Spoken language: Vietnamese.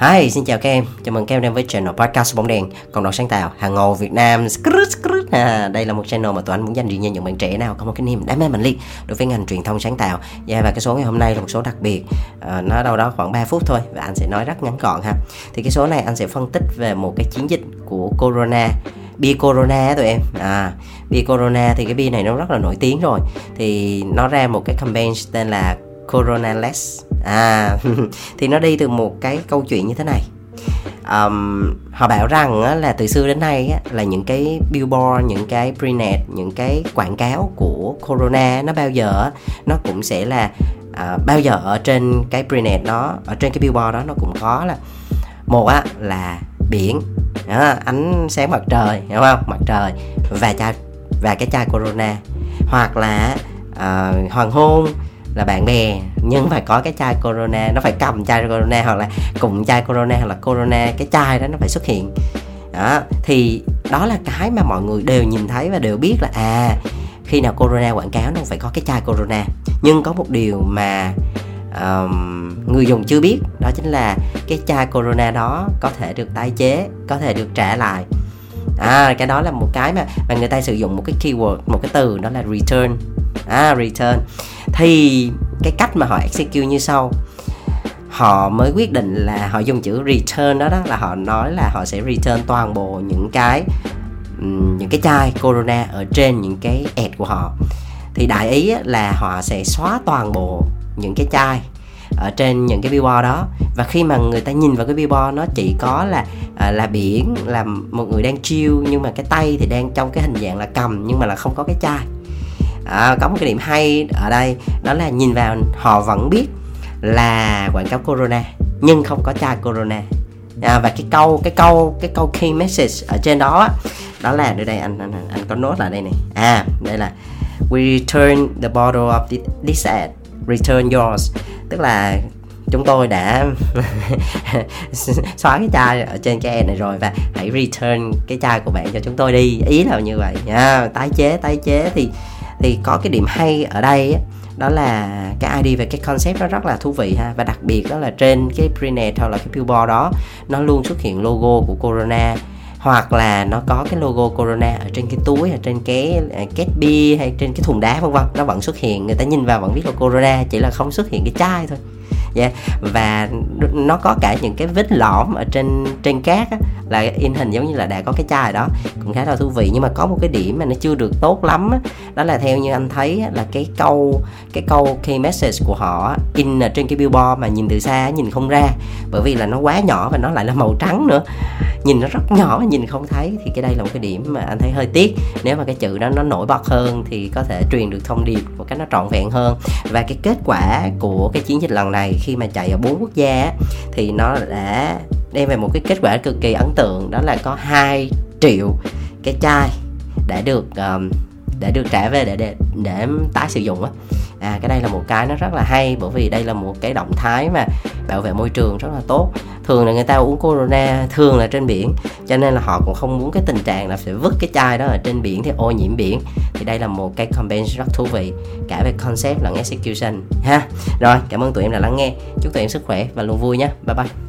Hi, xin chào các em. Chào mừng các em đến với channel podcast bóng đèn, cộng đồng sáng tạo hàng ngầu Việt Nam. À, đây là một channel mà tụi anh muốn dành riêng cho những bạn trẻ nào có một cái niềm đam mê mạnh liệt đối với ngành truyền thông sáng tạo. Yeah, và cái số ngày hôm nay là một số đặc biệt. À, nó đâu đó khoảng 3 phút thôi và anh sẽ nói rất ngắn gọn ha. Thì cái số này anh sẽ phân tích về một cái chiến dịch của Corona bia corona tụi em à bia corona thì cái bia này nó rất là nổi tiếng rồi thì nó ra một cái campaign tên là corona less à thì nó đi từ một cái câu chuyện như thế này. Um, họ bảo rằng á, là từ xưa đến nay á, là những cái billboard những cái prenet những cái quảng cáo của corona nó bao giờ nó cũng sẽ là à, bao giờ ở trên cái prenet nó ở trên cái billboard đó nó cũng có là một á là biển. Đó, ánh sáng mặt trời hiểu không? Mặt trời và chai và cái chai corona. Hoặc là uh, hoàng hôn là bạn bè. Nhưng phải có cái chai corona nó phải cầm chai corona hoặc là cùng chai corona hoặc là corona cái chai đó nó phải xuất hiện. Đó thì đó là cái mà mọi người đều nhìn thấy và đều biết là à khi nào corona quảng cáo nó phải có cái chai corona. Nhưng có một điều mà um, người dùng chưa biết đó chính là cái chai corona đó có thể được tái chế có thể được trả lại. À cái đó là một cái mà mà người ta sử dụng một cái keyword một cái từ đó là return à return. Thì cái cách mà họ execute như sau. Họ mới quyết định là họ dùng chữ return đó đó là họ nói là họ sẽ return toàn bộ những cái những cái chai corona ở trên những cái ad của họ. Thì đại ý là họ sẽ xóa toàn bộ những cái chai ở trên những cái billboard đó. Và khi mà người ta nhìn vào cái billboard nó chỉ có là à, là biển là một người đang chill nhưng mà cái tay thì đang trong cái hình dạng là cầm nhưng mà là không có cái chai à, có một cái điểm hay ở đây đó là nhìn vào họ vẫn biết là quảng cáo corona nhưng không có chai corona. À, và cái câu cái câu cái câu key message ở trên đó đó là đây đây anh anh anh có nốt lại đây này. À đây là we return the bottle of this ad return yours. Tức là chúng tôi đã xóa cái chai ở trên cái ad này rồi và hãy return cái chai của bạn cho chúng tôi đi. Ý là như vậy. Nha tái chế tái chế thì thì có cái điểm hay ở đây đó là cái ID và cái concept nó rất là thú vị ha. Và đặc biệt đó là trên cái prenet hoặc là cái billboard đó, nó luôn xuất hiện logo của Corona. Hoặc là nó có cái logo Corona ở trên cái túi, ở trên cái à, két bia hay trên cái thùng đá, vân vân. Nó vẫn xuất hiện, người ta nhìn vào vẫn biết là Corona, chỉ là không xuất hiện cái chai thôi yeah. và nó có cả những cái vết lõm ở trên trên cát á, là in hình giống như là đã có cái chai đó cũng khá là thú vị. Nhưng mà có một cái điểm mà nó chưa được tốt lắm á, đó là theo như anh thấy á, là cái câu cái câu key message của họ in ở trên cái billboard mà nhìn từ xa nhìn không ra. Bởi vì là nó quá nhỏ và nó lại là màu trắng nữa nhìn nó rất nhỏ nhìn không thấy. Thì cái đây là một cái điểm mà anh thấy hơi tiếc. Nếu mà cái chữ đó nó nổi bật hơn thì có thể truyền được thông điệp một cách nó trọn vẹn hơn. Và cái kết quả của cái chiến dịch lần này khi mà chạy ở bốn quốc gia thì nó đã đem về một cái kết quả cực kỳ ấn tượng. Đó là có 2 triệu cái chai đã được ờ, um, để được trả về để để để tái sử dụng á à cái đây là một cái nó rất là hay bởi vì đây là một cái động thái mà bảo vệ môi trường rất là tốt. Thường là người ta uống corona thường là trên biển, cho nên là họ cũng không muốn cái tình trạng là phải vứt cái chai đó ở trên biển thì ô nhiễm biển. Thì đây là một cái campaign rất thú vị, cả về concept lẫn execution, ha. Rồi, cảm ơn tụi em đã lắng nghe. Chúc tụi em sức khỏe và luôn vui nhé. Bye bye.